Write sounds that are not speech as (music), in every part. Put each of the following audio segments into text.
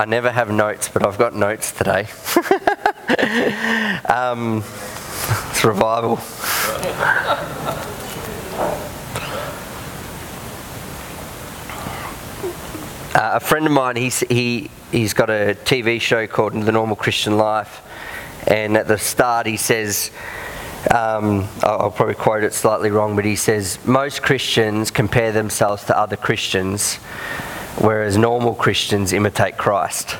I never have notes, but I've got notes today. (laughs) um, it's revival. Uh, a friend of mine, he's, he, he's got a TV show called The Normal Christian Life. And at the start, he says, um, I'll, I'll probably quote it slightly wrong, but he says, Most Christians compare themselves to other Christians, whereas normal Christians imitate Christ.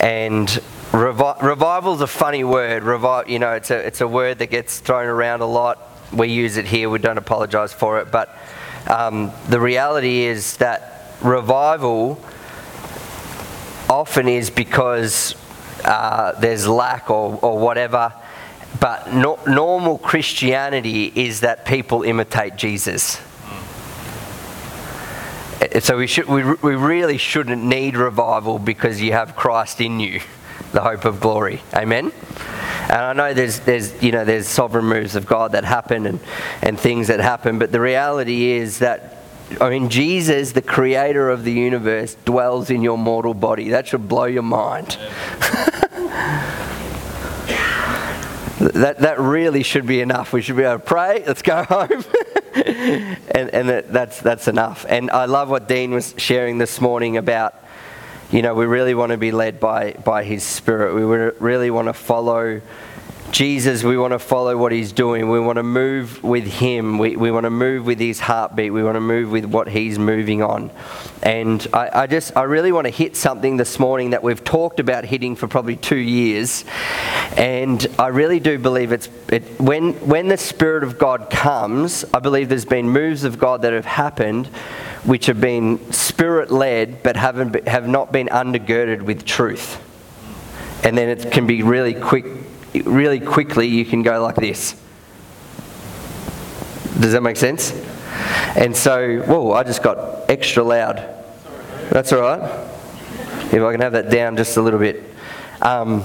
And revi- revival is a funny word. Revi- you know, it's a, it's a word that gets thrown around a lot. We use it here, we don't apologize for it. But um, the reality is that revival often is because uh, there's lack or, or whatever. But no, normal Christianity is that people imitate Jesus. So we, should, we, we really shouldn't need revival because you have Christ in you, the hope of glory. Amen? And I know there's, there's, you know, there's sovereign moves of God that happen and, and things that happen, but the reality is that I mean, Jesus, the creator of the universe, dwells in your mortal body. That should blow your mind. (laughs) that, that really should be enough. We should be able to pray, let's go (laughs) home. and and that, that's, that's enough. And I love what Dean was sharing this morning about, you know, we really want to be led by, by his spirit. We really want to follow Jesus, we want to follow what he's doing. We want to move with him. We, we want to move with his heartbeat. We want to move with what he's moving on. And I, I just, I really want to hit something this morning that we've talked about hitting for probably two years. And I really do believe it's, it, when, when the Spirit of God comes, I believe there's been moves of God that have happened which have been spirit led but haven't, have not been undergirded with truth. And then it can be really quick really quickly you can go like this. Does that make sense? And so, whoa, I just got extra loud. That's all right. If I can have that down just a little bit. Um,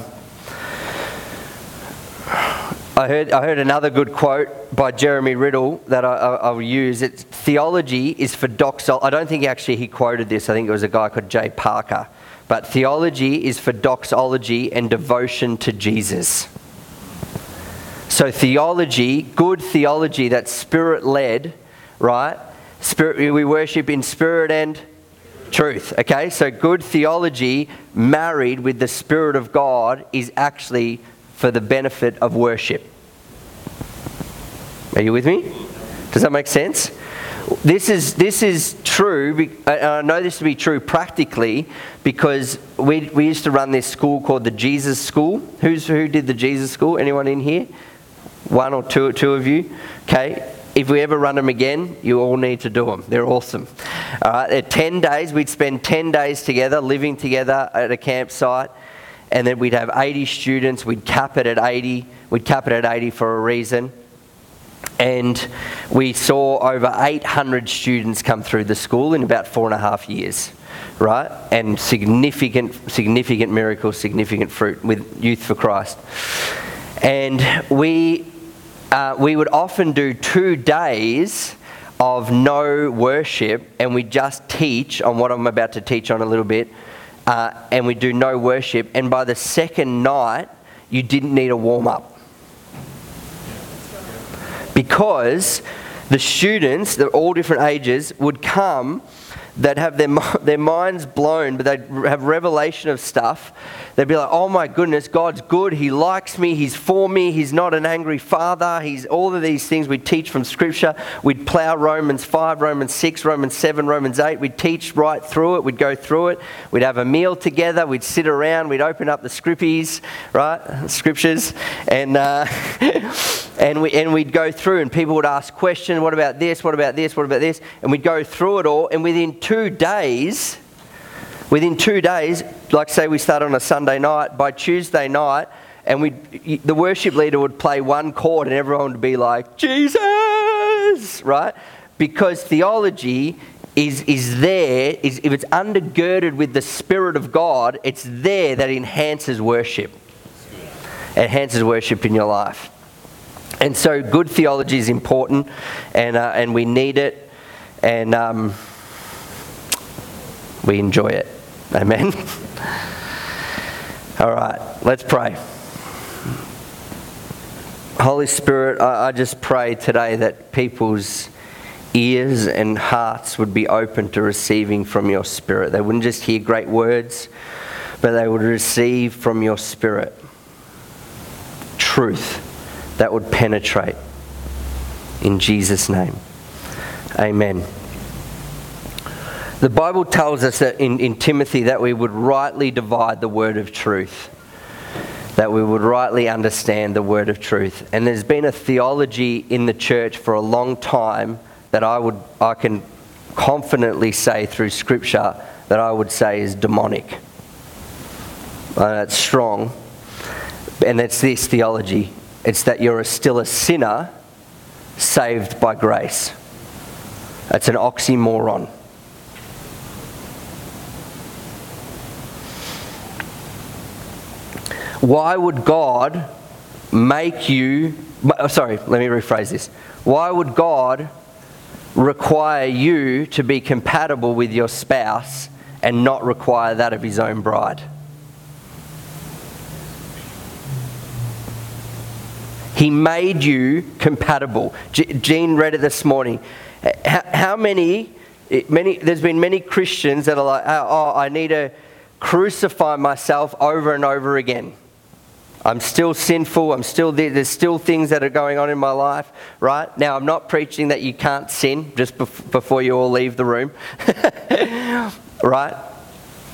I heard, I heard another good quote by Jeremy Riddle that I, will use. It's theology is for doxology. I don't think actually he quoted this. I think it was a guy called Jay Packer. But theology is for doxology and devotion to Jesus. So, theology, good theology that's spirit led, right? Spirit, we worship in spirit and truth, okay? So, good theology married with the Spirit of God is actually for the benefit of worship. Are you with me? Does that make sense? This is, this is true, uh, and I know this to be true practically because we, we used to run this school called the Jesus School. Who's, who did the Jesus School? Anyone in here? One or two, two of you? Okay. If we ever run them again, you all need to do them. They're awesome. All right. At 10 days, we'd spend 10 days together, living together at a campsite, and then we'd have 80 students. We'd cap it at 80. We'd cap it at 80 for a reason and we saw over 800 students come through the school in about four and a half years, right? And significant, significant miracles, significant fruit with Youth for Christ. And we, uh, we would often do two days of no worship, and we just teach on what I'm about to teach on a little bit, uh, and we do no worship. And by the second night, you didn't need a warm up because the students, they're all different ages, would come that have their, their minds blown, but they'd have revelation of stuff. They'd be like, oh my goodness, God's good. He likes me. He's for me. He's not an angry father. He's all of these things we teach from Scripture. We'd plow Romans 5, Romans 6, Romans 7, Romans 8. We'd teach right through it. We'd go through it. We'd have a meal together. We'd sit around. We'd open up the scrippies, right? (laughs) Scriptures. And, uh, (laughs) and, we, and we'd go through, and people would ask questions. What about this? What about this? What about this? And we'd go through it all. And within two days, within two days, like say we start on a Sunday night, by Tuesday night, and we the worship leader would play one chord and everyone would be like, Jesus, right? Because theology is, is there, is, if it's undergirded with the Spirit of God, it's there that enhances worship. Enhances worship in your life. And so good theology is important and, uh, and we need it and um, we enjoy it. Amen. All right, let's pray. Holy Spirit, I, I just pray today that people's ears and hearts would be open to receiving from your Spirit. They wouldn't just hear great words, but they would receive from your Spirit truth that would penetrate. In Jesus' name. Amen. The Bible tells us that in, in Timothy that we would rightly divide the word of truth, that we would rightly understand the word of truth. And there's been a theology in the church for a long time that I, would, I can confidently say through Scripture that I would say is demonic. Uh, it's strong. And it's this theology it's that you're still a sinner saved by grace. It's an oxymoron. Why would God make you, oh, sorry, let me rephrase this. Why would God require you to be compatible with your spouse and not require that of his own bride? He made you compatible. Jean read it this morning. How many, many, there's been many Christians that are like, oh, oh, I need to crucify myself over and over again. I'm still sinful. I'm still there. there's still things that are going on in my life, right? Now, I'm not preaching that you can't sin just before you all leave the room, (laughs) right?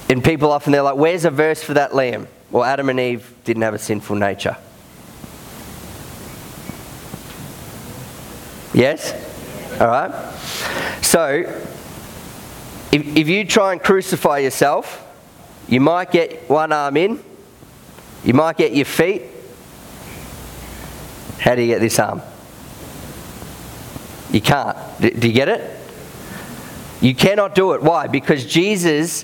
And people often they're like, "Where's a verse for that, Liam?" Well, Adam and Eve didn't have a sinful nature. Yes? All right? So, if, if you try and crucify yourself, you might get one arm in, you might get your feet. How do you get this arm? You can't. Do, you get it? You cannot do it. Why? Because Jesus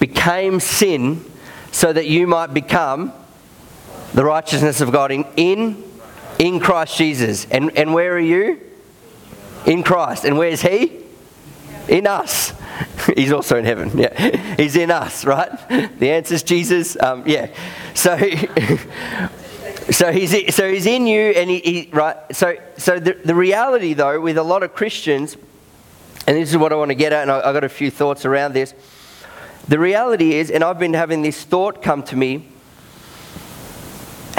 became sin so that you might become the righteousness of God in, in, in Christ Jesus. And, and where are you? in Christ. And where's He? In us. (laughs) He's also in heaven. Yeah. He's in us, right? The answer is Jesus. Um, yeah. So. (laughs) So he's, so he's in you, and he, he right. So, so the, the reality, though, with a lot of Christians, and this is what I want to get at, and I, have got a few thoughts around this. The reality is, and I've been having this thought come to me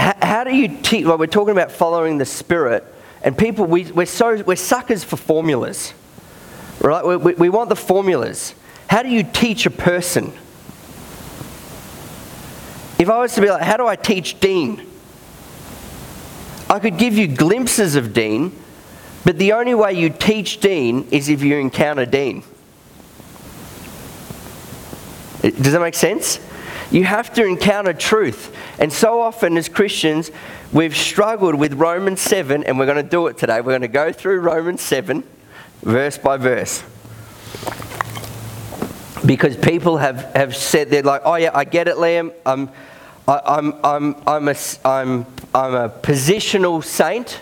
how, how do you teach? Well, we're talking about following the Spirit. And people, we, we're, so, we're suckers for formulas, right? We, we, we want the formulas. How do you teach a person? If I was to be like, how do I teach Dean? I could give you glimpses of Dean, but the only way you teach Dean is if you encounter Dean. Does that make sense? You have to encounter truth. And so often as Christians, we've struggled with Romans 7, and we're going to do it today. We're going to go through Romans 7, verse by verse. Because people have, have said, they're like, oh, yeah, I get it, Liam. I'm, I'm, I'm, I'm, a, I'm, I'm a positional saint,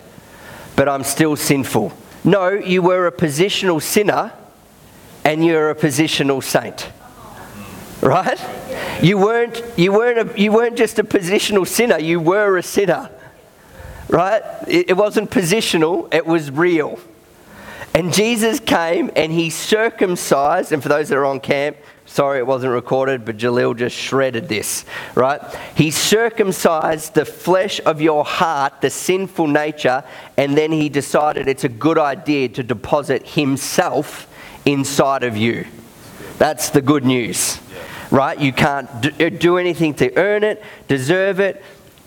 but I'm still sinful. No, you were a positional sinner, and you're a positional saint. Right? You weren't, you weren't, a, you weren't just a positional sinner, you were a sinner right? It, wasn't positional, it was real. And Jesus came and he circumcised, and for those that are on camp, sorry it wasn't recorded, but Jalil just shredded this, right? He circumcised the flesh of your heart, the sinful nature, and then he decided it's a good idea to deposit himself inside of you. That's the good news, right? You can't uh, do anything to earn it, deserve it,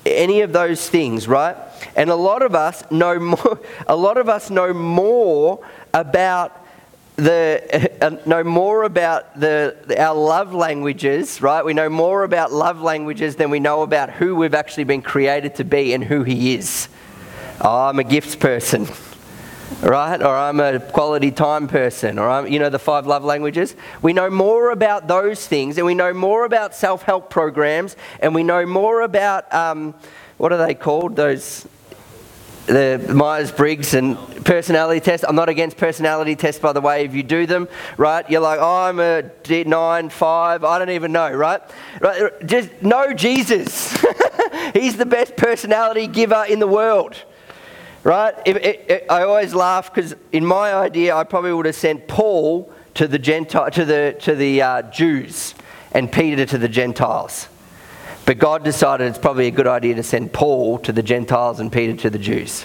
any of those things, right? And a lot of us know (laughs) more, a lot of us know more about the (laughs) uh, know more about the, our love languages, right? We know more about love languages than we know about who we've actually been created to be and who He is. Oh, I'm a gifts person, right? Or I'm a quality time person, or I'm, you know, the five love languages. We know more about those things, and we know more about self help programs, and we know more about um, what are they called? Those the Myers Briggs and personality test. I'm not against personality tests, by the way, if you do them, right? You're like, oh, I'm a D- nine, five, I don't even know, right? right? Just know Jesus. (laughs) He's the best personality giver in the world, right? If, it, it, I always laugh because in my idea, I probably would have sent Paul to the, Gentile, to the, to the uh, Jews and Peter to the Gentiles. But God decided it's probably a good idea to send Paul to the Gentiles and Peter to the Jews.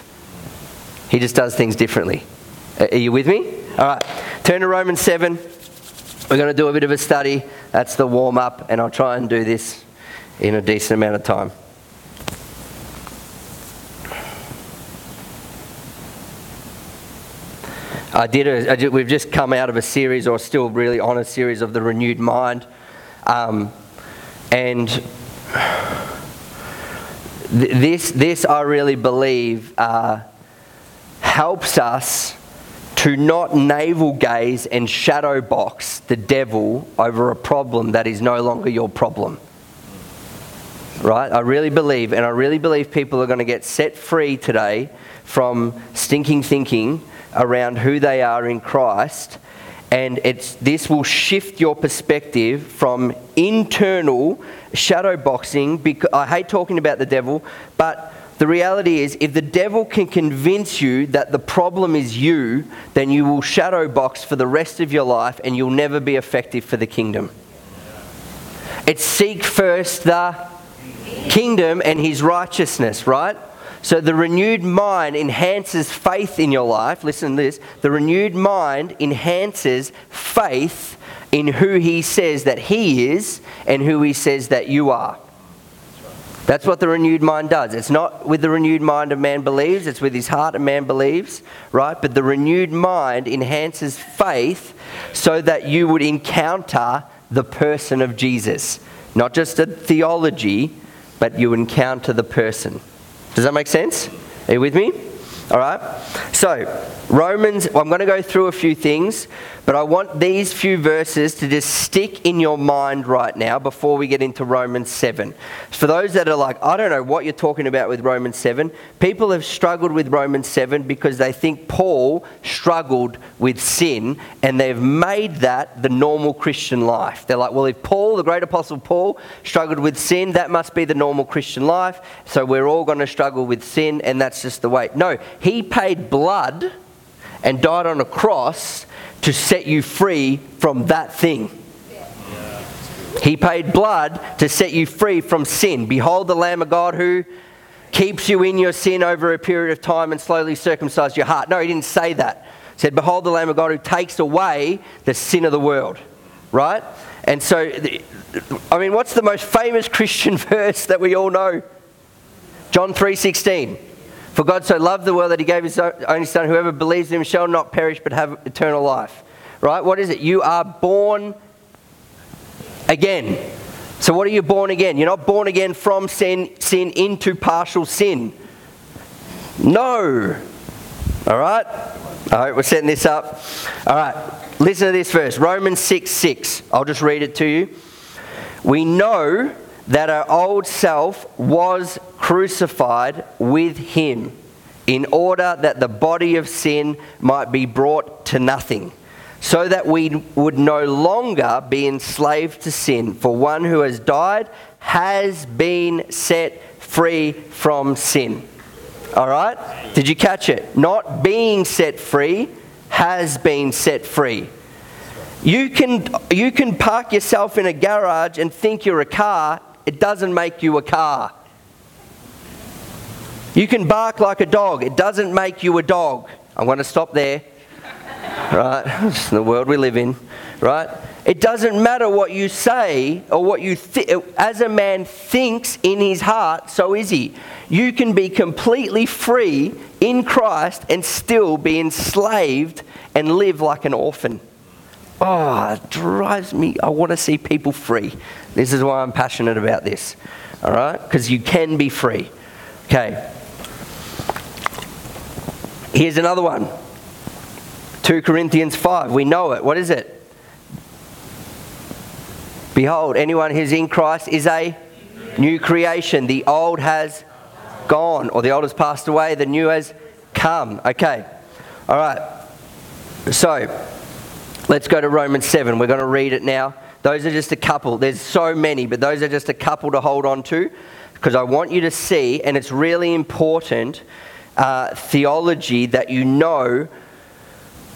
He just does things differently. Are you with me? All right. Turn to Romans 7. We're going to do a bit of a study. That's the warm up, and I'll try and do this in a decent amount of time. I did, a, I did we've just come out of a series, or still really on a series of the renewed mind. Um, and this, this I really believe uh, helps us to not navel gaze and shadow box the devil over a problem that is no longer your problem. Right? I really believe, and I really believe people are going to get set free today from stinking thinking around who they are in Christ. And it's, this will shift your perspective from internal shadow boxing. Because, I hate talking about the devil, but the reality is, if the devil can convince you that the problem is you, then you will shadow box for the rest of your life and you'll never be effective for the kingdom. It's seek first the kingdom and his righteousness, right? So the renewed mind enhances faith in your life. Listen to this. The renewed mind enhances faith in who he says that he is and who he says that you are. That's what the renewed mind does. It's not with the renewed mind a man believes, it's with his heart a man believes, right? But the renewed mind enhances faith so that you would encounter the person of Jesus. Not just a theology, but you encounter the person. Does that make sense? Are you with me? All right? So, Romans, I'm going to go through a few things, but I want these few verses to just stick in your mind right now before we get into Romans 7. For those that are like, I don't know what you're talking about with Romans 7, people have struggled with Romans 7 because they think Paul struggled with sin and they've made that the normal Christian life. They're like, well, if Paul, the great apostle Paul, struggled with sin, that must be the normal Christian life, so we're all going to struggle with sin and that's just the way. No, he paid blood and died on a cross to set you free from that thing. He paid blood to set you free from sin. Behold the Lamb of God who keeps you in your sin over a period of time and slowly circumcise your heart. No, he didn't say that. He said, Behold the Lamb of God who takes away the sin of the world. Right? And so, I mean, what's the most famous (laughs) Christian verse that we all know? John 3:16. For God so loved the world that he gave his only son, whoever believes in him shall not perish but have eternal life. Right? What is it? You are born again. So what are you born again? You're not born again from sin, sin into partial sin. No. All right? All right, we're setting this up. All right, listen to this verse Romans 6 6. I'll just read it to you. We know that our old self was crucified with him in order that the body of sin might be brought to nothing, so that we would no longer be enslaved to sin. For one who has died has been set free from sin. All right? Did you catch it? Not being set free has been set free. You can, you can park yourself in a garage and think you're a car it doesn't make you a car. You can bark like a dog, it doesn't make you a dog. I'm going to stop there. right? (laughs) It's the world we live in, right? It doesn't matter what you say or what you think. As a man thinks in his heart, so is he. You can be completely free in Christ and still be enslaved and live like an orphan. Oh, it drives me. I want to see people free. This is why I'm passionate about this. All right? Because you can be free. Okay. Here's another one 2 Corinthians 5. We know it. What is it? Behold, anyone who's in Christ is a new creation. The old has gone, or the old has passed away, the new has come. Okay. All right. So, let's go to Romans 7. We're going to read it now. Those are just a couple. There's so many, but those are just a couple to hold on to because I want you to see, and it's really important uh, theology that you know.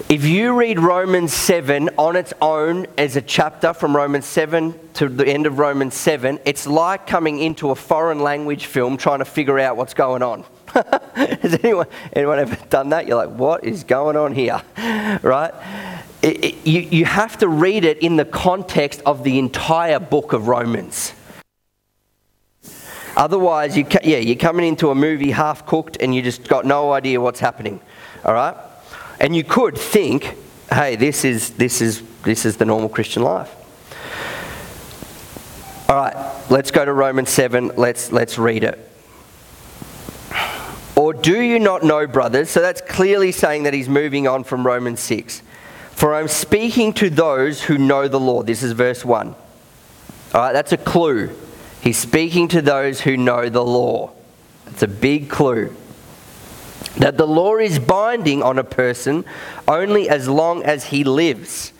If you read Romans 7 on its own as a chapter from Romans 7 to the end of Romans 7, it's like coming into a foreign language film trying to figure out what's going on. (laughs) Has anyone, anyone ever done that? You're like, what is going on here? (laughs) Right? It, it, you, you have to read it in the context of the entire book of Romans. Otherwise, you, yeah, you're coming into a movie half cooked and you just got no idea what's happening. All right? And you could think, hey, this is, this is, this is the normal Christian life. All right, let's go to Romans 7. Let's, let's read it. Or do you not know, brothers? So that's clearly saying that he's moving on from Romans 6. For I'm speaking to those who know the law. This is verse 1. All right, that's a clue. He's speaking to those who know the law. It's a big clue. That the law is binding on a person only as long as he lives.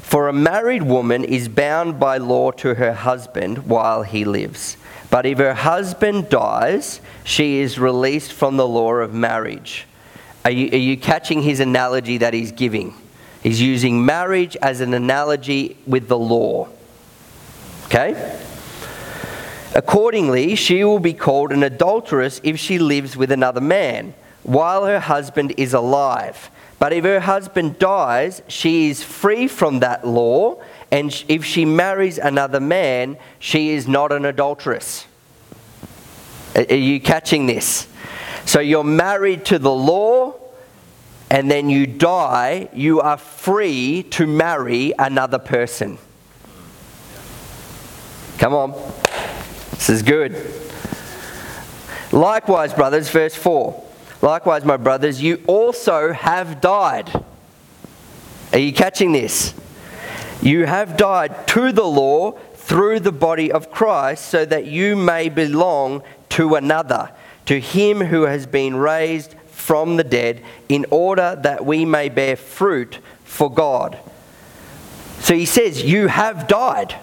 For a married woman is bound by law to her husband while he lives. But if her husband dies, she is released from the law of marriage. Are you, are you catching his analogy that he's giving? He's using marriage as an analogy with the law. Okay? Accordingly, she will be called an adulteress if she lives with another man while her husband is alive. But if her husband dies, she is free from that law, and if she marries another man, she is not an adulteress. Are you catching this? So you're married to the law, and then you die, you are free to marry another person. Come on. This is good. Likewise, brothers, verse 4. Likewise, my brothers, you also have died. Are you catching this? You have died to the law through the body of Christ, so that you may belong to another, to him who has been raised from the dead, in order that we may bear fruit for God. So he says, You have died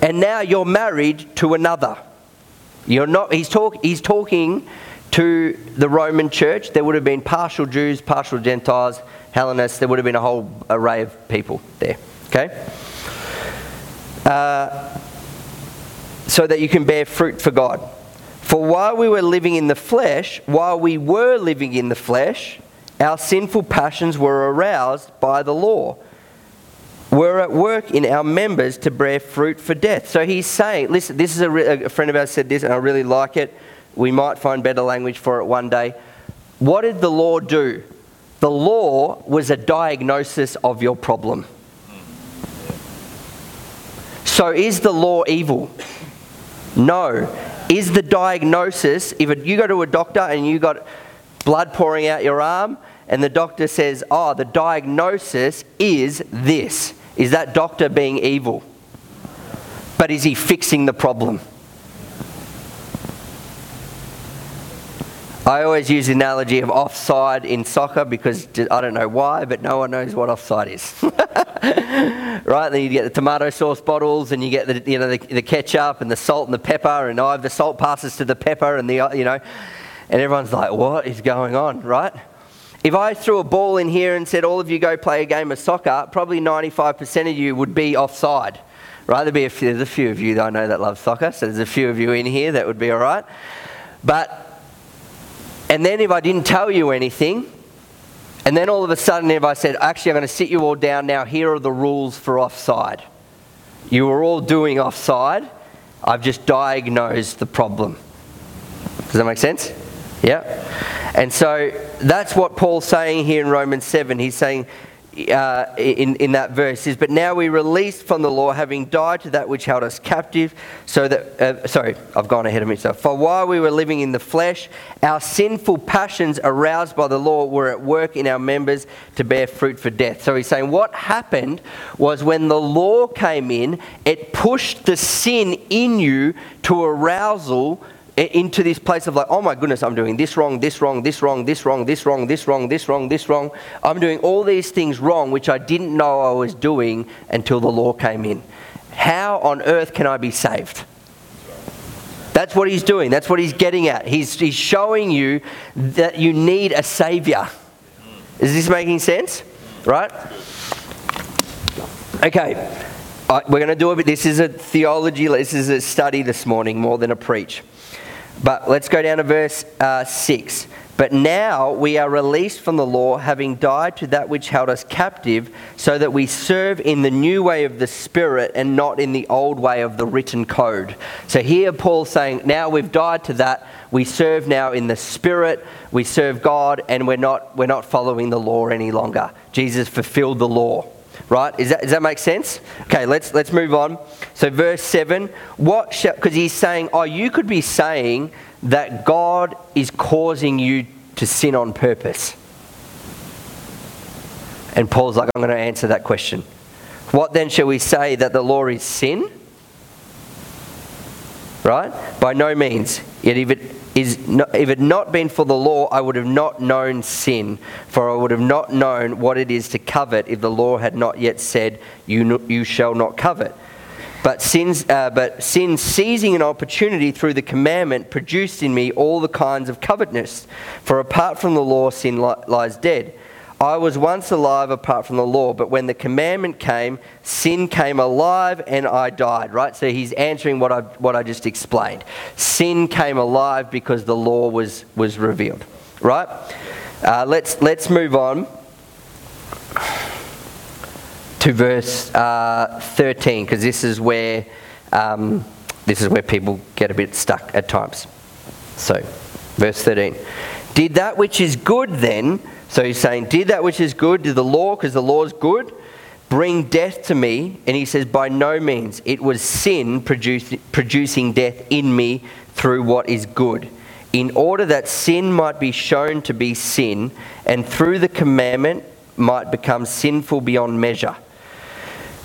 and now you're married to another. You're not, he's, talk, he's talking to the Roman church. There would have been partial Jews, partial Gentiles, Hellenists. There would have been a whole array of people there. Okay? Uh, so that you can bear fruit for God. For while we were living in the flesh, while we were living in the flesh, our sinful passions were aroused by the law were at work in our members to bear fruit for death. So he's saying, listen, this is a, a friend of ours said this, and I really like it. We might find better language for it one day. What did the law do? The law was a diagnosis of your problem. So is the law evil? No. Is the diagnosis, if you go to a doctor and you got blood pouring out your arm, and the doctor says, oh, the diagnosis is this. Is that doctor being evil? But is he fixing the problem? I always use the analogy of offside in soccer because I don't know why, but no one knows what offside is. (laughs) right? Then you get the tomato sauce bottles, and you get the you know the, the, ketchup and the salt and the pepper, and oh, the salt passes to the pepper, and the you know, and everyone's like, "What is going on?" Right? If I threw a ball in here and said, all of you go play a game of soccer, probably 95% of you would be offside. Right? There'd be a few, there's a few of you that I know that love soccer, so there's a few of you in here that would be all right. But, and then if I didn't tell you anything, and then all of a sudden if I said, actually, I'm going to sit you all down now, here are the rules for offside. You were all doing offside, I've just diagnosed the problem. Does that make sense? Yeah? And so that's what Paul's saying here in Romans 7. He's saying uh, in, in that verse is, But now we released from the law, having died to that which held us captive, so that, uh, sorry, I've gone ahead of myself. For while we were living in the flesh, our sinful passions aroused by the law were at work in our members to bear fruit for death. So he's saying what happened was when the law came in, it pushed the sin in you to arousal into this place of like, oh my goodness, I'm doing this wrong, this wrong, this wrong, this wrong, this wrong, this wrong, this wrong, this wrong. I'm doing all these things wrong, which I didn't know I was doing until the law came in. How on earth can I be saved? That's what he's doing. That's what he's getting at. He's, he's showing you that you need a savior. Is this making sense? Right? Okay. Uh, we're going to do a bit. This is a theology, this is a study this morning more than a preach. But let's go down to verse uh, 6. But now we are released from the law, having died to that which held us captive, so that we serve in the new way of the Spirit and not in the old way of the written code. So here Paul's saying, now we've died to that. We serve now in the Spirit, we serve God, and we're not, we're not following the law any longer. Jesus fulfilled the law. Right? Is that, does that make sense? Okay, let's, let's move on. So, verse 7, what because he's saying, oh, you could be saying that God is causing you to sin on purpose. And Paul's like, I'm going to answer that question. What then shall we say that the law is sin? Right? By no means. Yet if it is not, if it had not been for the law, I would have not known sin, for I would have not known what it is to covet if the law had not yet said, "You you shall not covet." But sin, uh, but sin seizing an opportunity through the commandment produced in me all the kinds of covetousness. For apart from the law, sin li- lies dead. I was once alive apart from the law, but when the commandment came, sin came alive and I died, right? So he's answering what I, what I just explained. Sin came alive because the law was, was revealed, right? Uh, let's, let's move on to verse uh, 13, because this is where um, this is where people get a bit stuck at times. So, verse 13. Did that which is good then so he's saying, Did that which is good, did the law, because the law is good, bring death to me? And he says, By no means. It was sin producing death in me through what is good, in order that sin might be shown to be sin, and through the commandment might become sinful beyond measure.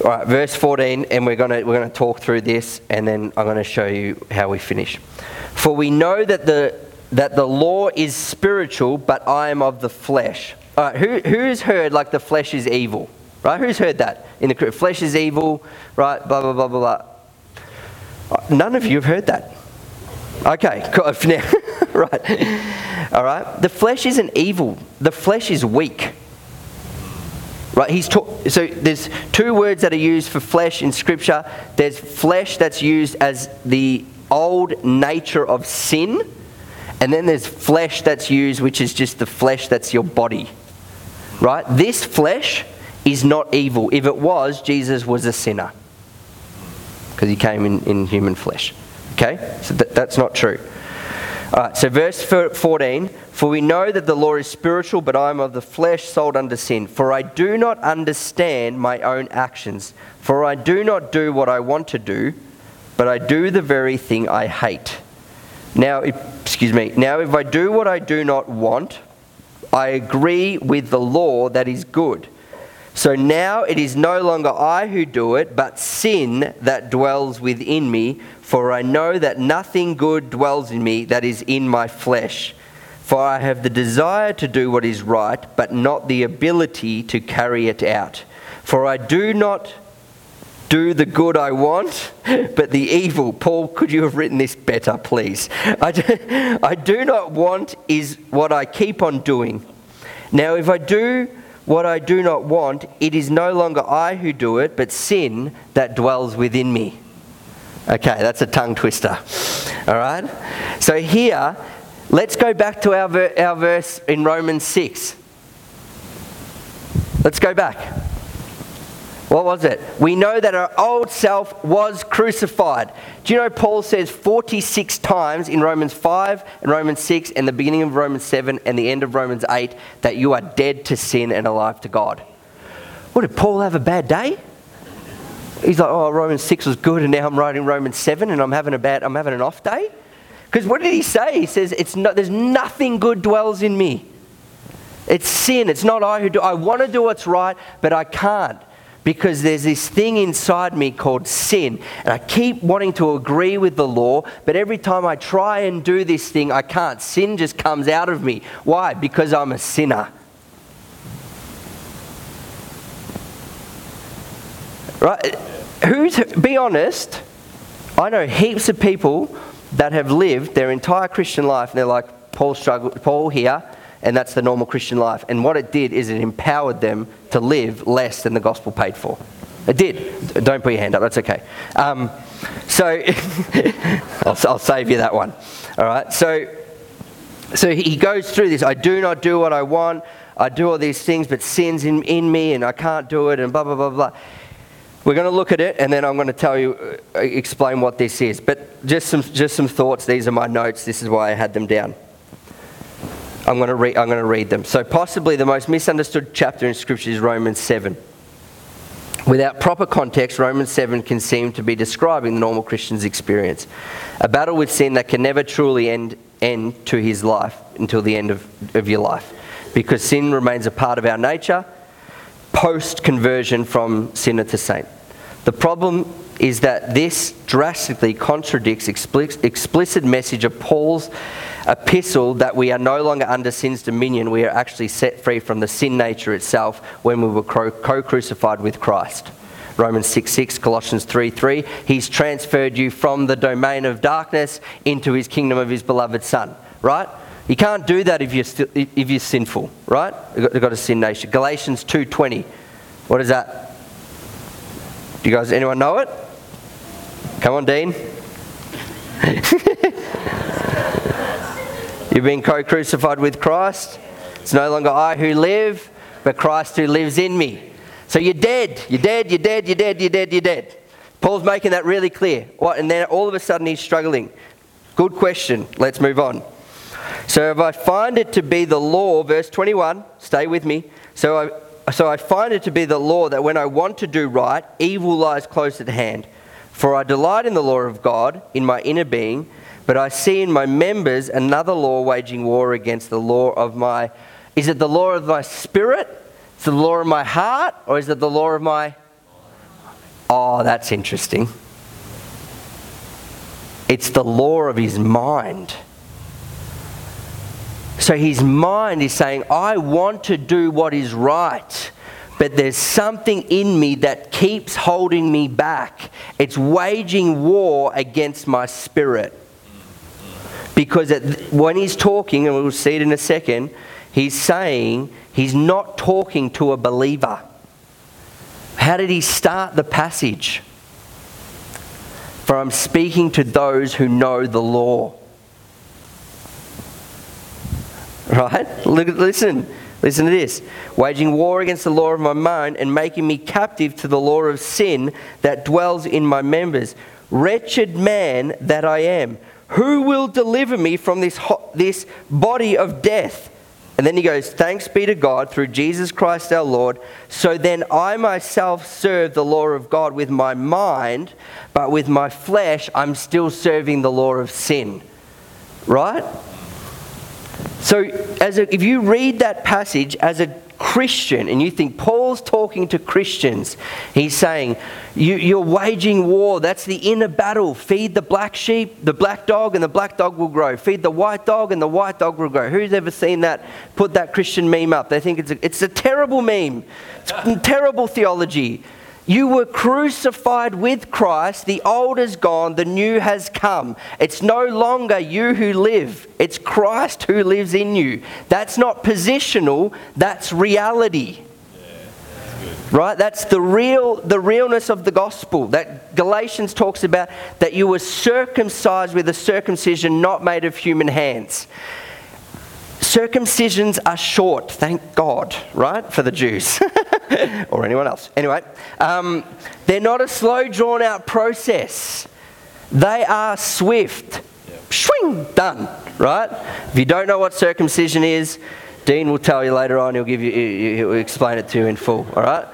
All right, verse 14, and we're going to we're going to talk through this, and then I'm going to show you how we finish. For we know that the that the law is spiritual, but I am of the flesh. All right, who, who's heard like the flesh is evil? Right? Who's heard that? In the flesh is evil, right? Blah, blah, blah, blah, blah. Uh, none of you have heard that. Okay, (laughs) right. All right. The flesh isn't evil. The flesh is weak. Right? He's ta- so there's two words that are used for flesh in Scripture. There's flesh that's used as the old nature of sin, and then there's flesh that's used, which is just the flesh that's your body. Right? This flesh is not evil. If it was, Jesus was a sinner. Because he came in, in human flesh. Okay? So th- that's not true. All right, so verse 14 For we know that the law is spiritual, but I am of the flesh, sold under sin. For I do not understand my own actions. For I do not do what I want to do, but I do the very thing I hate. Now, excuse me. Now, if I do what I do not want, I agree with the law that is good. So now it is no longer I who do it, but sin that dwells within me. For I know that nothing good dwells in me that is in my flesh. For I have the desire to do what is right, but not the ability to carry it out. For I do not do the good I want, but the evil. Paul, could you have written this better, please? I do, (laughs) I do not want is what I keep on doing. Now, if I do what I do not want, it is no longer I who do it, but sin that dwells within me. Okay, that's a tongue twister. All right? So here, let's go back to our, ver- our verse in Romans 6. Let's go back. What was it? We know that our old self was crucified. Do you know Paul says 46 times in Romans 5 and Romans 6 and the beginning of Romans 7 and the end of Romans 8 that you are dead to sin and alive to God? What did Paul have a bad day? He's like, oh, Romans 6 was good and now I'm writing Romans 7 and I'm having a bad, I'm having an off day? Because what did he say? He says, it's not, there's nothing good dwells in me. It's sin. It's not I who do. I want to do what's right, but I can't because there's this thing inside me called sin. And I keep wanting to agree with the law, but every time I try and do this thing, I can't. Sin just comes out of me. Why? Because I'm a sinner. Right? Who's, be honest, I know heaps of people that have lived their entire Christian life and they're like, Paul struggled, Paul here, and that's the normal Christian life. And what it did is it empowered them to live less than the gospel paid for. It did. Don't put your hand up, that's okay. Um, so, (laughs) I'll, I'll save you that one. All right, so, so he goes through this I do not do what I want, I do all these things, but sin's in, in me, and I can't do it, and blah, blah, blah, blah. We're going to look at it, and then I'm going to tell you, uh, explain what this is. But just some, just some thoughts. These are my notes. This is why I had them down. I'm going, to read, I'm going to read them. So, possibly the most misunderstood chapter in Scripture is Romans 7. Without proper context, Romans 7 can seem to be describing the normal Christian's experience. A battle with sin that can never truly end, end to his life until the end of, of your life. Because sin remains a part of our nature post conversion from sinner to saint. The problem is that this drastically contradicts explicit message of Paul's epistle that we are no longer under sin's dominion, we are actually set free from the sin nature itself when we were co crucified with Christ. Romans 6 6, Colossians 3 3. He's transferred you from the domain of darkness into his kingdom of his beloved Son, right? You can't do that if you're, still, if you're sinful, right? You've got a sin nature. Galatians 2.20. What is that? Do you guys, anyone know it? Come on, Dean. (laughs) You've been co crucified with Christ. It's no longer I who live, but Christ who lives in me. So you're dead. You're dead, you're dead, you're dead, you're dead, you're dead. Paul's making that really clear. What? And then all of a sudden he's struggling. Good question. Let's move on. So if I find it to be the law, verse 21, stay with me. So I, so I find it to be the law that when I want to do right, evil lies close at hand. For I delight in the law of God in my inner being but I see in my members another law waging war against the law of my. Is it the law of my spirit? Is the law of my heart? Or is it the law of my. Oh, that's interesting. It's the law of his mind. So his mind is saying, I want to do what is right, but there's something in me that keeps holding me back. It's waging war against my spirit. Because it, when he's talking, and we'll see it in a second, he's saying he's not talking to a believer. How did he start the passage? For I'm speaking to those who know the law. Right? Look, listen. Listen to this. Waging war against the law of my mind and making me captive to the law of sin that dwells in my members. Wretched man that I am. Who will deliver me from this, this body of death? And then he goes, Thanks be to God through Jesus Christ our Lord. So then I myself serve the law of God with my mind, but with my flesh I'm still serving the law of sin. Right? So as a, if you read that passage as a Christian, and you think Paul's talking to Christians, he's saying, you, are waging war. That's the inner battle. Feed the black sheep, the black dog, and the black dog will grow. Feed the white dog, and the white dog will grow. Who's ever seen that? Put that Christian meme up. They think it's a, it's a terrible meme, it's terrible theology. You were crucified with Christ. The old is gone, the new has come. It's no longer you who live, it's Christ who lives in you. That's not positional, that's reality. right? That's the real the realness of the gospel. That Galatians talks about that you were circumcised with a circumcision not made of human hands. Circumcisions are short, thank God, right? For the Jews (laughs) or anyone else. Anyway, um, they're not a slow, drawn out process, they are swift. Swing, done, right? If you don't know what circumcision is, Dean will tell you later on, he'll, give you, he'll explain it to you in full, all right?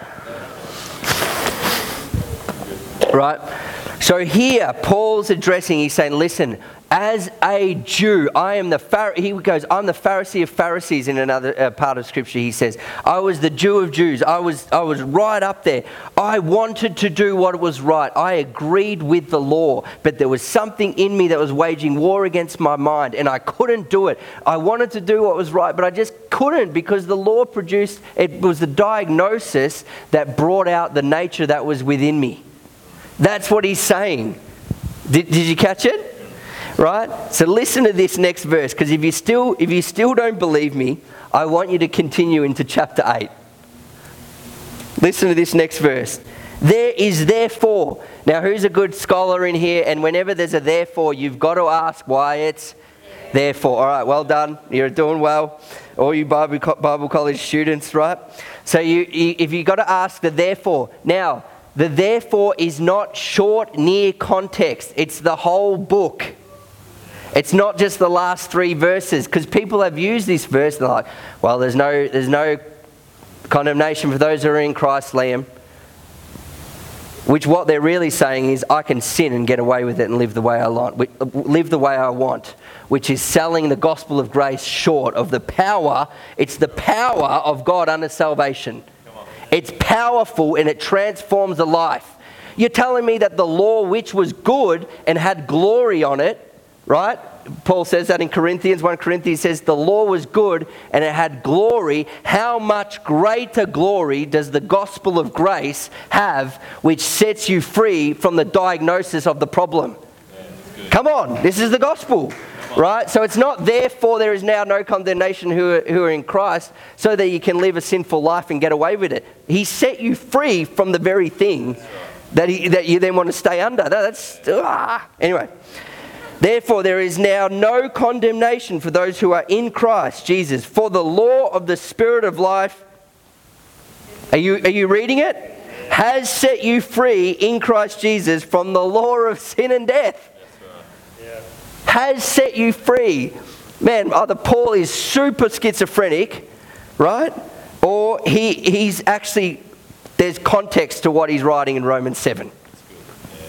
Right? So here, Paul's addressing, he's saying, listen, as a Jew, I am the Phar- he goes, I'm the Pharisee of Pharisees in another uh, part of Scripture. He says, I was the Jew of Jews. I was, I was right up there. I wanted to do what was right. I agreed with the law, but there was something in me that was waging war against my mind, and I couldn't do it. I wanted to do what was right, but I just couldn't because the law produced, it was the diagnosis that brought out the nature that was within me. That's what he's saying. Did, did you catch it? Right? So listen to this next verse, because if you still if you still don't believe me, I want you to continue into chapter 8. Listen to this next verse. There is therefore. Now, who's a good scholar in here? And whenever there's a therefore, you've got to ask why it's therefore. All right, well done. You're doing well. All you Bible, Bible college students, right? So, you, you, if you've got to ask the therefore. Now, the therefore is not short, near context, it's the whole book. It's not just the last three verses, because people have used this verse and they're like, well, there's no, there's no condemnation for those who are in Christ, Liam. Which what they're really saying is, I can sin and get away with it and live the way I want, live the way I want, which is selling the gospel of grace short of the power. It's the power of God under salvation. It's powerful and it transforms a life. You're telling me that the law, which was good and had glory on it, right? Paul says that in Corinthians. 1 Corinthians says the law was good and it had glory. How much greater glory does the gospel of grace have, which sets you free from the diagnosis of the problem? Yeah, Come on, this is the gospel. Right? So it's not therefore there is now no condemnation who are, who are in Christ so that you can live a sinful life and get away with it. He set you free from the very thing that, he, that you then want to stay under. That's, ah. Anyway. Therefore, there is now no condemnation for those who are in Christ Jesus. For the law of the Spirit of life, are you, are you reading it? Has set you free in Christ Jesus from the law of sin and death. Has set you free. Man, either Paul is super schizophrenic, right? Or he, he's actually, there's context to what he's writing in Romans 7.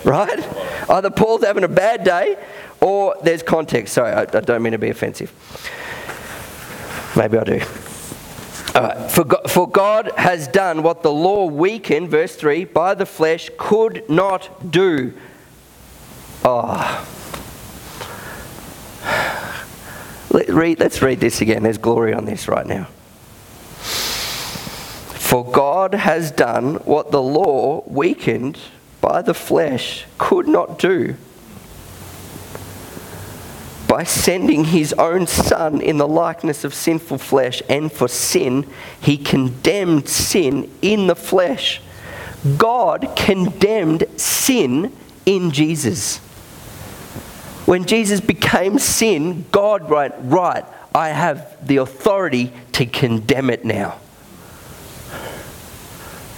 Right? Either Paul's having a bad day or there's context. Sorry, I, I don't mean to be offensive. Maybe I do. All right. For, God, for God has done what the law weakened, verse 3, by the flesh could not do. Oh. Let, read, let's read this again. There's glory on this right now. For God has done what the law weakened by the flesh could not do by sending his own son in the likeness of sinful flesh, and for sin, he condemned sin in the flesh. God condemned sin in Jesus. When Jesus became sin, God went, Right, I have the authority to condemn it now.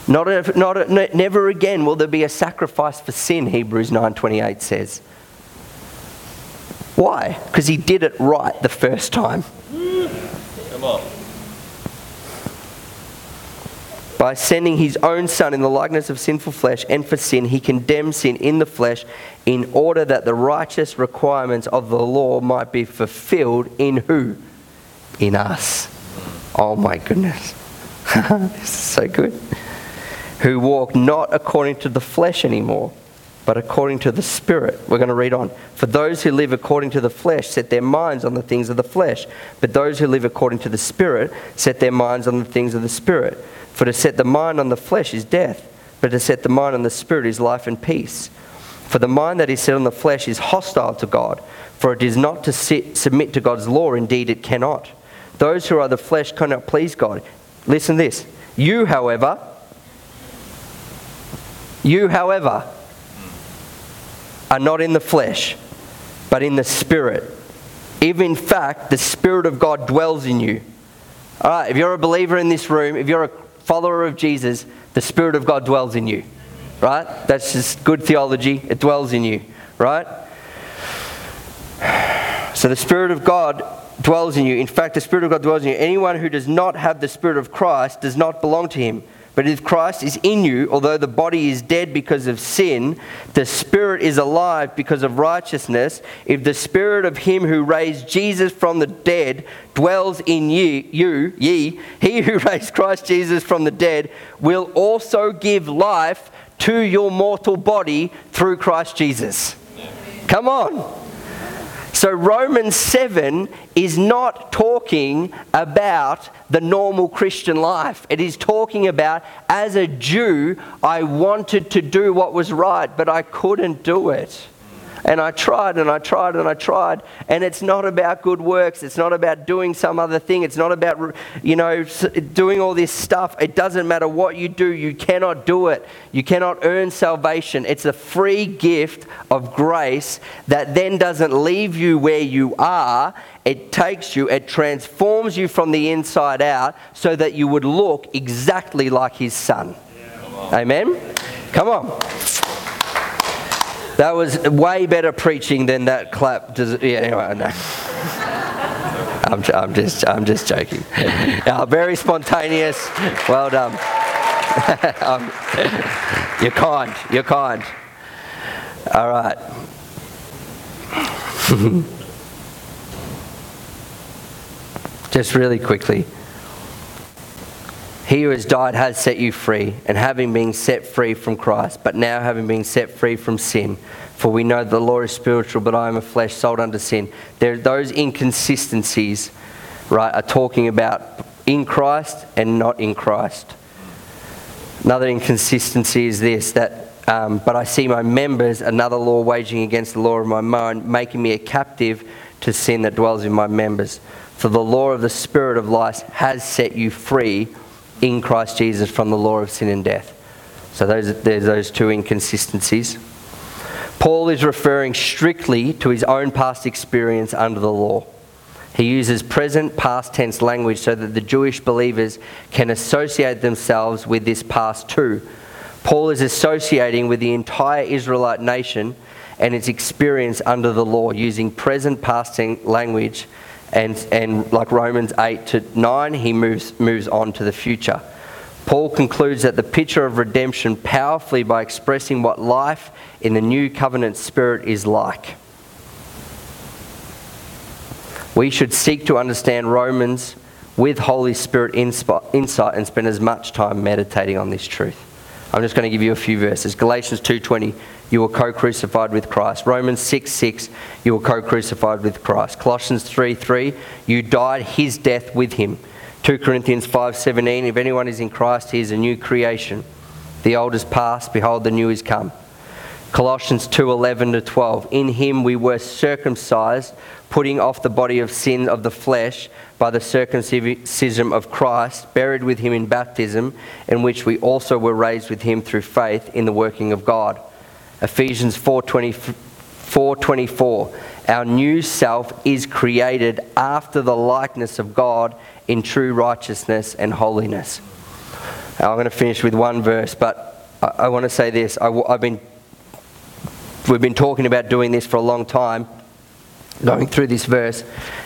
Not, a, not a, never again will there be a sacrifice for sin, Hebrews 9:28 says. Why? Because he did it right the first time. Come on. By sending his own son in the likeness of sinful flesh and for sin, he condemned sin in the flesh in order that the righteous requirements of the law might be fulfilled in who? In us. Oh my goodness. (laughs) this is so good. Who walk not according to the flesh anymore but according to the Spirit. We're going to read on. For those who live according to the flesh set their minds on the things of the flesh, but those who live according to the Spirit set their minds on the things of the Spirit. For to set the mind on the flesh is death, but to set the mind on the Spirit is life and peace. For the mind that is set on the flesh is hostile to God, for it is not to sit, submit to God's law, indeed it cannot. Those who are the flesh cannot please God. Listen to this. You, however, you, however, are not in the flesh, but in the Spirit. If in fact the Spirit of God dwells in you. All right, if you're a believer in this room, if you're a follower of Jesus, the Spirit of God dwells in you. Right? That's just good theology. It dwells in you. Right? So the Spirit of God dwells in you. In fact, the Spirit of God dwells in you. Anyone who does not have the Spirit of Christ does not belong to him. But if Christ is in you, although the body is dead because of sin, the spirit is alive because of righteousness. If the spirit of him who raised Jesus from the dead dwells in ye, you, ye, he (laughs) who raised Christ Jesus from the dead will also give life to your mortal body through Christ Jesus. Come on. So, Romans 7 is not talking about the normal Christian life. It is talking about, as a Jew, I wanted to do what was right, but I couldn't do it. And I tried and I tried and I tried. And it's not about good works. It's not about doing some other thing. It's not about, you know, doing all this stuff. It doesn't matter what you do. You cannot do it. You cannot earn salvation. It's a free gift of grace that then doesn't leave you where you are. It takes you, it transforms you from the inside out so that you would look exactly like his son. Yeah. Amen? Come on. That was way better preaching than that clap. Does, yeah, anyway, no. I'm, I'm, just, I'm just joking. (laughs) Uh, very spontaneous. Well done. (laughs) um, you're kind. You're kind. All right. (laughs) just really quickly. He who has died has set you free, and having been set free from Christ, but now having been set free from sin. For we know the law is spiritual, but I am a flesh sold under sin. There, those inconsistencies, right, are talking about in Christ and not in Christ. Another inconsistency is this that, um, but I see my members, another law waging against the law of my mind, making me a captive to sin that dwells in my members. For the law of the Spirit of life has set you free in Christ Jesus from the law of sin and death. So those, there's those two inconsistencies. Paul is referring strictly to his own past experience under the law. He uses present past tense language so that the Jewish believers can associate themselves with this past too. Paul is associating with the entire Israelite nation and its experience under the law using present past language and, and like Romans 8 to 9, he moves, moves on to the future. Paul concludes that the picture of redemption powerfully by expressing what life in the new covenant spirit is like. We should seek to understand Romans with Holy Spirit insight and spend as much time meditating on this truth. I'm just going to give you a few verses. Galatians 2:20 you were co crucified with Christ. Romans 6 6, you were co crucified with Christ. Colossians 3 3, you died his death with him. 2 Corinthians 5 17, if anyone is in Christ, he is a new creation. The old is past, behold, the new is come. Colossians 2 11 to 12, in him we were circumcised, putting off the body of sin of the flesh by the circumcision of Christ, buried with him in baptism, in which we also were raised with him through faith in the working of God Ephesians 4:24. Our new self is created after the likeness of God in true righteousness and holiness. Now, I'm going to finish with one verse, but I, I want to say this. I, I've been, we've been talking about doing this for a long time, going through this verse,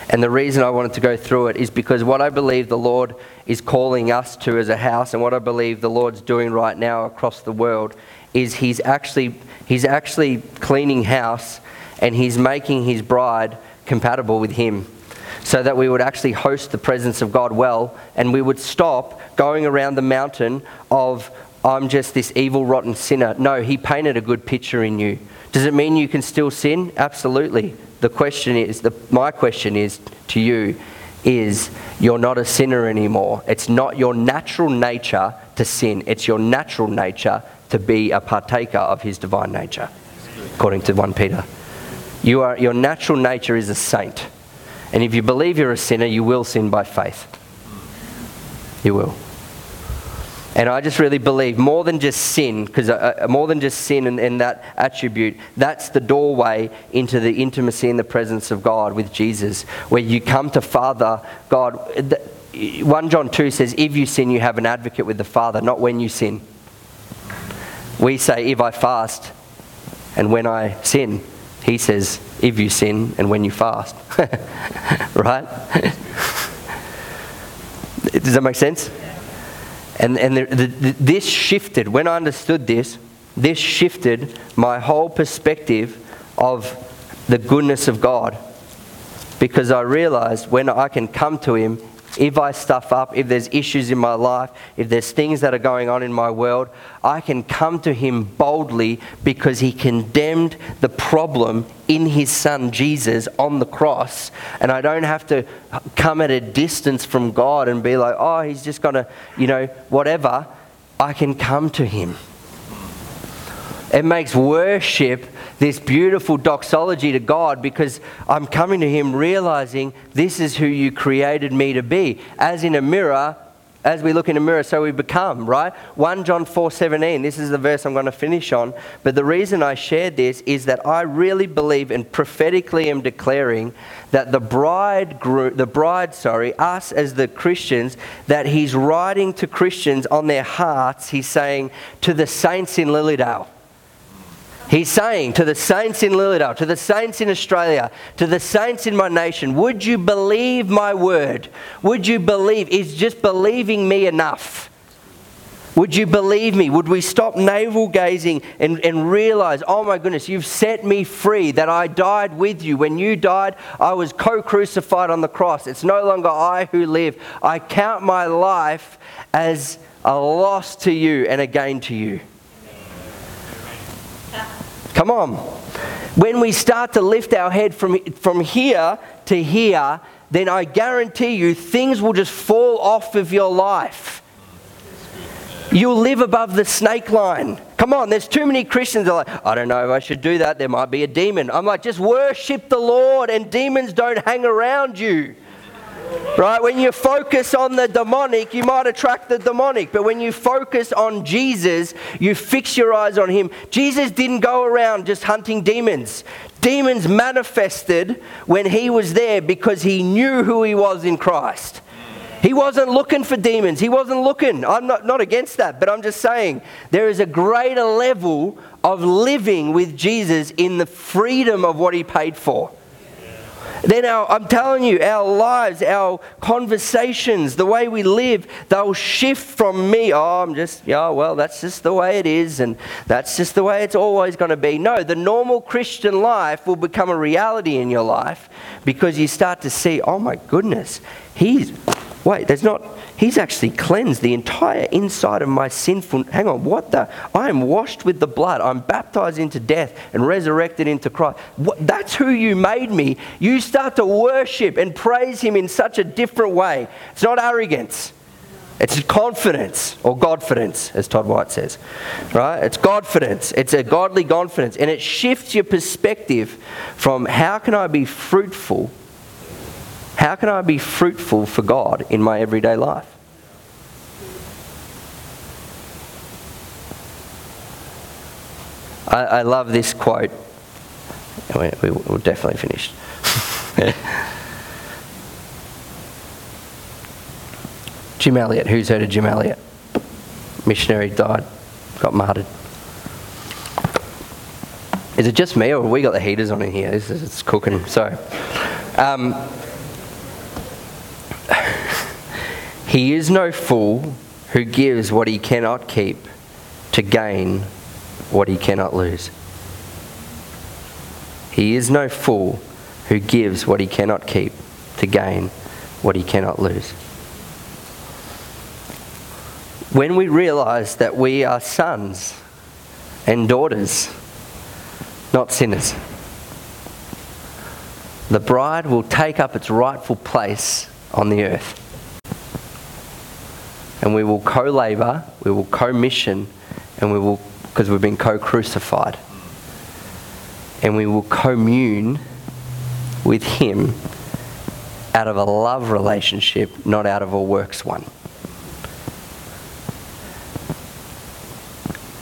and the reason I wanted to go through it is because what I believe the Lord is calling us to as a house, and what I believe the Lord's doing right now across the world, is He's actually He's actually cleaning house and he's making his bride compatible with him so that we would actually host the presence of God well and we would stop going around the mountain of, I'm just this evil, rotten sinner. No, he painted a good picture in you. Does it mean you can still sin? Absolutely. The question is, the, my question is to you, is you're not a sinner anymore. It's not your natural nature to sin, it's your natural nature to be a partaker of his divine nature, according to 1 Peter. You are, your natural nature is a saint. And if you believe you're a sinner, you will sin by faith. You will. And I just really believe more than just sin, because uh, uh, more than just sin and, and, that attribute, that's the doorway into the intimacy and the presence of God with Jesus, where you come to Father God. 1 John 2 says, If you sin, you have an advocate with the Father, not when you sin. We say, if I fast and when I sin. He says, if you sin and when you fast. (laughs) right? Does that make sense? And, and the, the, the, this shifted, when I understood this, this shifted my whole perspective of the goodness of God. Because I realized when I can come to Him if I stuff up, if there's issues in my life, if there's things that are going on in my world, I can come to Him boldly because He condemned the problem in His Son Jesus on the cross. And I don't have to come at a distance from God and be like, oh, He's just going to, you know, whatever. I can come to Him. It makes worship this beautiful doxology to God because I'm coming to Him realizing this is who you created me to be. As in a mirror, as we look in a mirror, so we become, right? 1 John 4 17, this is the verse I'm going to finish on. But the reason I shared this is that I really believe and prophetically am declaring that the bride, the bride, sorry, us as the Christians, that he's writing to Christians on their hearts, he's saying to the saints in Lilydale He's saying to the saints in Lilydale, to the saints in Australia, to the saints in my nation, would you believe my word? Would you believe? Is just believing me enough? Would you believe me? Would we stop navel gazing and, and realize, oh my goodness, you've set me free, that I died with you. When you died, I was co crucified on the cross. It's no longer I who live. I count my life as a loss to you and a gain to you. Come on. When we start to lift our head from, from here to here, then I guarantee you things will just fall off of your life. You'll live above the snake line. Come on, there's too many Christians that are like, I don't know if I should do that. There might be a demon. I'm like, just worship the Lord, and demons don't hang around you. Right? When you focus on the demonic, you might attract the demonic. But when you focus on Jesus, you fix your eyes on Him. Jesus didn't go around just hunting demons. Demons manifested when He was there because He knew who He was in Christ. He wasn't looking for demons. He wasn't looking. I'm not, not against that, but I'm just saying there is a greater level of living with Jesus in the freedom of what He paid for then our, I'm telling you, our lives, our conversations, the way we live, they'll shift from me, oh, I'm just, yeah, well, that's just the way it is, and that's just the way it's always going to be. No, the normal Christian life will become a reality in your life because you start to see, oh my goodness, he's, wait, there's not, He's actually cleansed the entire inside of my sinful. Hang on, what the? I am washed with the blood. I'm baptized into death and resurrected into Christ. What, that's who you made me. You start to worship and praise Him in such a different way. It's not arrogance. It's confidence or godfidence, as Todd White says. Right? It's godfidence. It's a godly confidence. And it shifts your perspective from how can I be fruitful how can I be fruitful for God in my everyday life? I, I love this quote. We, we, we're definitely finished. (laughs) Jim Elliot. Who's heard of Jim Elliot? Missionary died, got martyred. Is it just me, or have we got the heaters on in here? This is, it's cooking. Sorry. um, He is no fool who gives what he cannot keep to gain what he cannot lose. He is no fool who gives what he cannot keep to gain what he cannot lose. When we realize that we are sons and daughters, not sinners, the bride will take up its rightful place on the earth and we will co labor, we will co mission, and we will, because we've been co crucified, and we will commune with Him out of a love relationship, not out of a works one.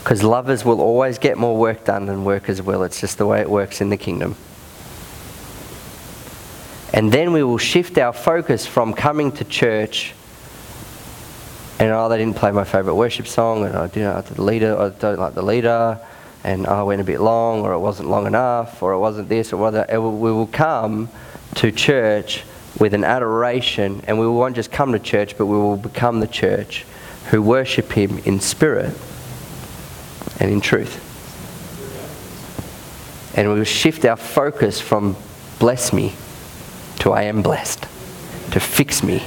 Because lovers will always get more work done than workers will. It's just the way it works in the kingdom. And then we will shift our focus from coming to church and oh, they didn't play my favourite worship song, and I didn't like the leader, I don't like the leader, and I went a bit long, or it wasn't long enough, or it wasn't this, or whether we will come to church with an adoration, and we won't just come to church, but we will become the church who worship him in spirit and in truth. And we will shift our focus from bless me to I am blessed, to fix me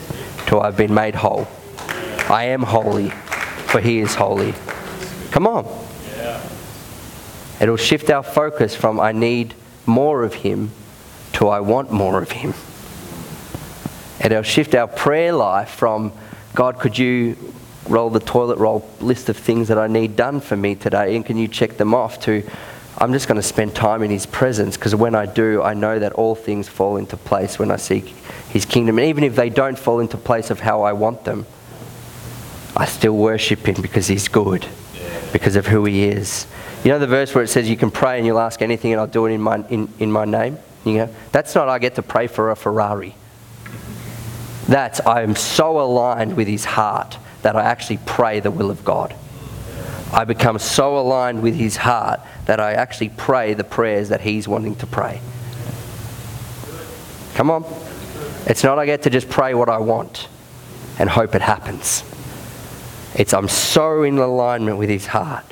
to I've been made whole. I am holy, for he is holy. Come on. It'll shift our focus from I need more of him to I want more of him. It'll shift our prayer life from God, could you roll the toilet roll list of things that I need done for me today, and can you check them off? To I'm just going to spend time in His presence because when I do, I know that all things fall into place when I seek His kingdom. And even if they don't fall into place of how I want them, I still worship Him because He's good, because of who He is. You know the verse where it says you can pray and you'll ask anything and I'll do it in my, in, in my name? You know, that's not I get to pray for a Ferrari. That's I am so aligned with His heart that I actually pray the will of God. I become so aligned with His heart that I actually pray the prayers that He's wanting to pray. Come on. It's not I get to just pray what I want and hope it happens. It's I'm so in alignment with His heart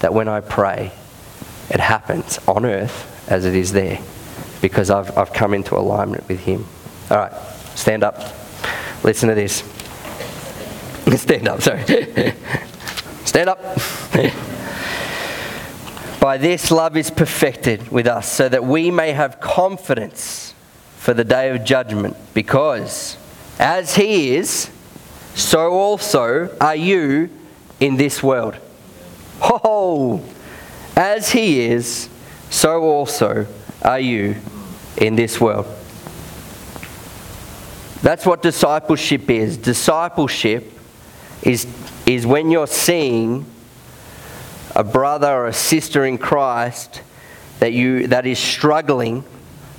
that when I pray, it happens on earth as it is there because I've, I've come into alignment with Him. All right, stand up. Listen to this. (laughs) Stand up, sorry. (laughs) Stand up. (laughs) By this, love is perfected with us, so that we may have confidence for the day of judgment, because as He is, so also are you in this world. Oh, as He is, so also are you in this world. That's what discipleship is. Discipleship is, is when you're seeing a brother or a sister in Christ that, you, that is struggling,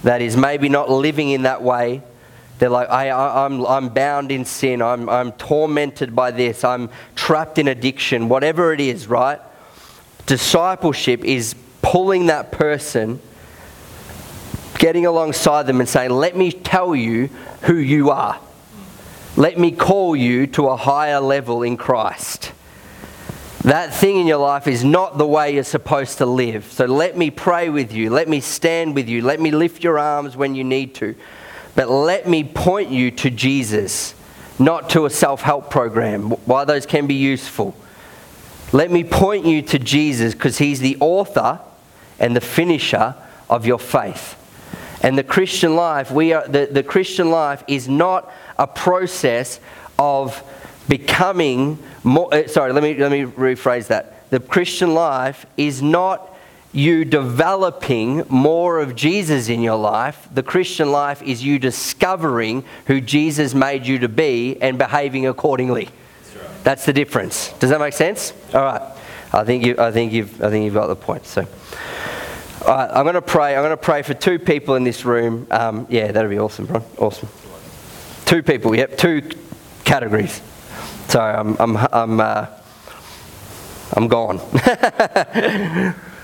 that is maybe not living in that way. They're like, I, I'm, I'm bound in sin. I'm, I'm tormented by this. I'm trapped in addiction. Whatever it is, right? Discipleship is pulling that person, getting alongside them and saying, Let me tell you who you are. Let me call you to a higher level in Christ. That thing in your life is not the way you're supposed to live. So let me pray with you. Let me stand with you. Let me lift your arms when you need to. But let me point you to Jesus, not to a self help program. While those can be useful, let me point you to Jesus because he's the author and the finisher of your faith. And the Christian life, we are, the, the Christian life is not a process of becoming more. Uh, sorry, let me, let me rephrase that. The Christian life is not you developing more of Jesus in your life. The Christian life is you discovering who Jesus made you to be and behaving accordingly. That's, That's the difference. Does that make sense? All right. I think, you, I, think you've, I think you've got the point. So, all right, I'm going to pray. I'm going to pray for two people in this room. Um, yeah, that'd be awesome. Awesome. Two people, yep, two categories. Sorry, I'm, I'm, I'm, uh, I'm gone. (laughs)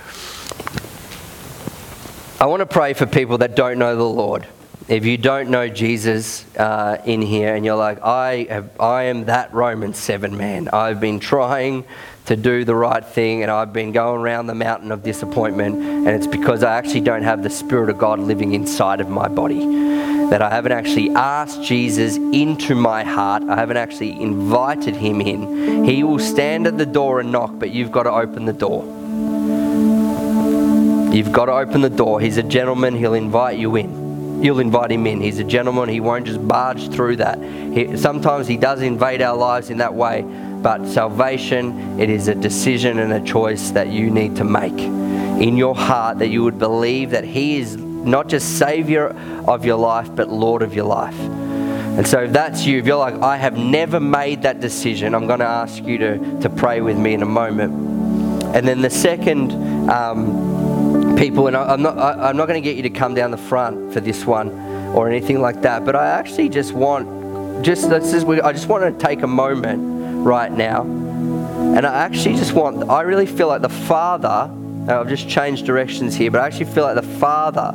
I want to pray for people that don't know the Lord. If you don't know Jesus uh, in here and you're like, I, have, I am that Romans 7 man, I've been trying to do the right thing and I've been going around the mountain of disappointment, and it's because I actually don't have the Spirit of God living inside of my body that I haven't actually asked Jesus into my heart. I haven't actually invited him in. He will stand at the door and knock, but you've got to open the door. You've got to open the door. He's a gentleman, he'll invite you in. You'll invite him in. He's a gentleman, he won't just barge through that. He, sometimes he does invade our lives in that way, but salvation, it is a decision and a choice that you need to make in your heart that you would believe that he is not just Savior of your life, but Lord of your life. And so, if that's you, if you're like, I have never made that decision, I'm going to ask you to, to pray with me in a moment. And then the second um, people, and I, am not, I, I'm not going to get you to come down the front for this one or anything like that, but I actually just want, just this is, I just want to take a moment right now. And I actually just want, I really feel like the Father, I've just changed directions here, but I actually feel like the Father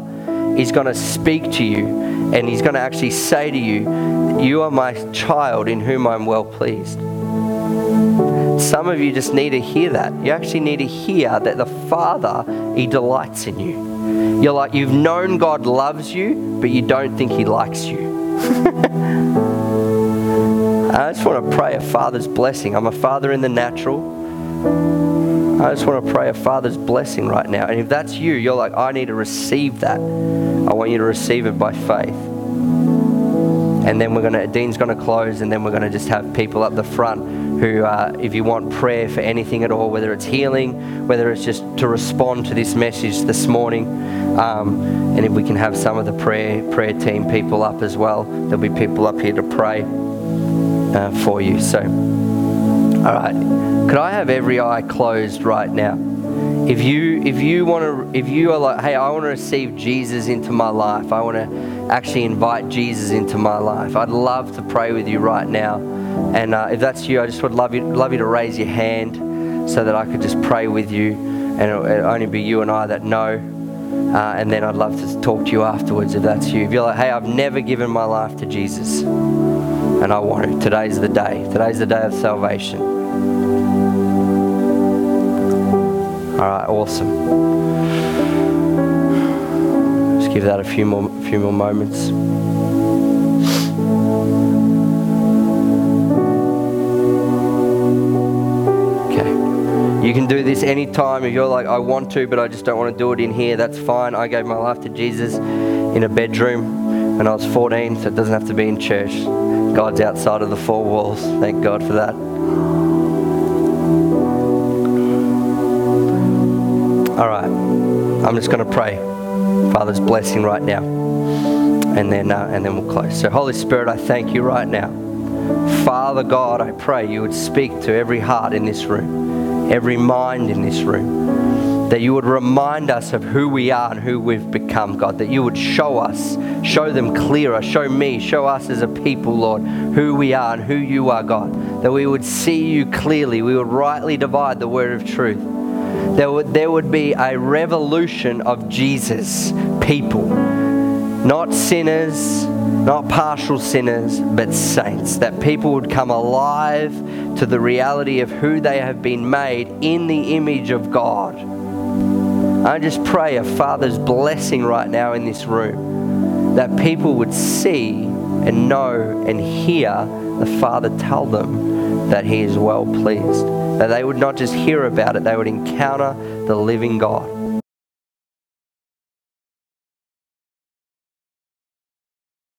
is going to speak to you and He's going to actually say to you, You are my child in whom I'm well pleased. Some of you just need to hear that. You actually need to hear that the Father, He delights in you. You're like, you've known God loves you, but you don't think He likes you. (laughs) I just want to pray a Father's blessing. I'm a father in the natural. I just want to pray a Father's blessing right now. And if that's you, you're like, I need to receive that. I want you to receive it by faith. And then we're going to, Dean's going to close, and then we're going to just have people up the front who, uh, if you want prayer for anything at all, whether it's healing, whether it's just to respond to this message this morning, um, and if we can have some of the prayer prayer team people up as well, there'll be people up here to pray uh, for you. So, all right, could I have every eye closed right now? If you if you want to if you are like, hey, I want to receive Jesus into my life. I want to actually invite Jesus into my life. I'd love to pray with you right now. And uh, if that's you, I just would love you love you to raise your hand so that I could just pray with you, and it'll, it'll only be you and I that know. Uh, and then I'd love to talk to you afterwards if that's you. If you're like, hey, I've never given my life to Jesus, and I want to. Today's the day. Today's the day of salvation. All right, awesome. Give that a few more, few more moments. Okay. You can do this anytime. If you're like, I want to, but I just don't want to do it in here, that's fine. I gave my life to Jesus in a bedroom when I was 14, so it doesn't have to be in church. God's outside of the four walls. Thank God for that. All right. I'm just going to pray Father's blessing right now. And then, uh, and then we'll close. So, Holy Spirit, I thank you right now. Father God, I pray you would speak to every heart in this room, every mind in this room, that you would remind us of who we are and who we've become, God, that you would show us, show them clearer, show me, show us as a people, Lord, who we are and who you are, God, that we would see you clearly, we would rightly divide the word of truth there would, there would be a revolution of Jesus people. Not sinners, not partial sinners, but saints. That people would come alive to the reality of who they have been made in the image of God. I just pray a Father's blessing right now in this room that people would see and know and hear the Father tell them that He is well pleased. That they would not just hear about it, they would encounter the living God.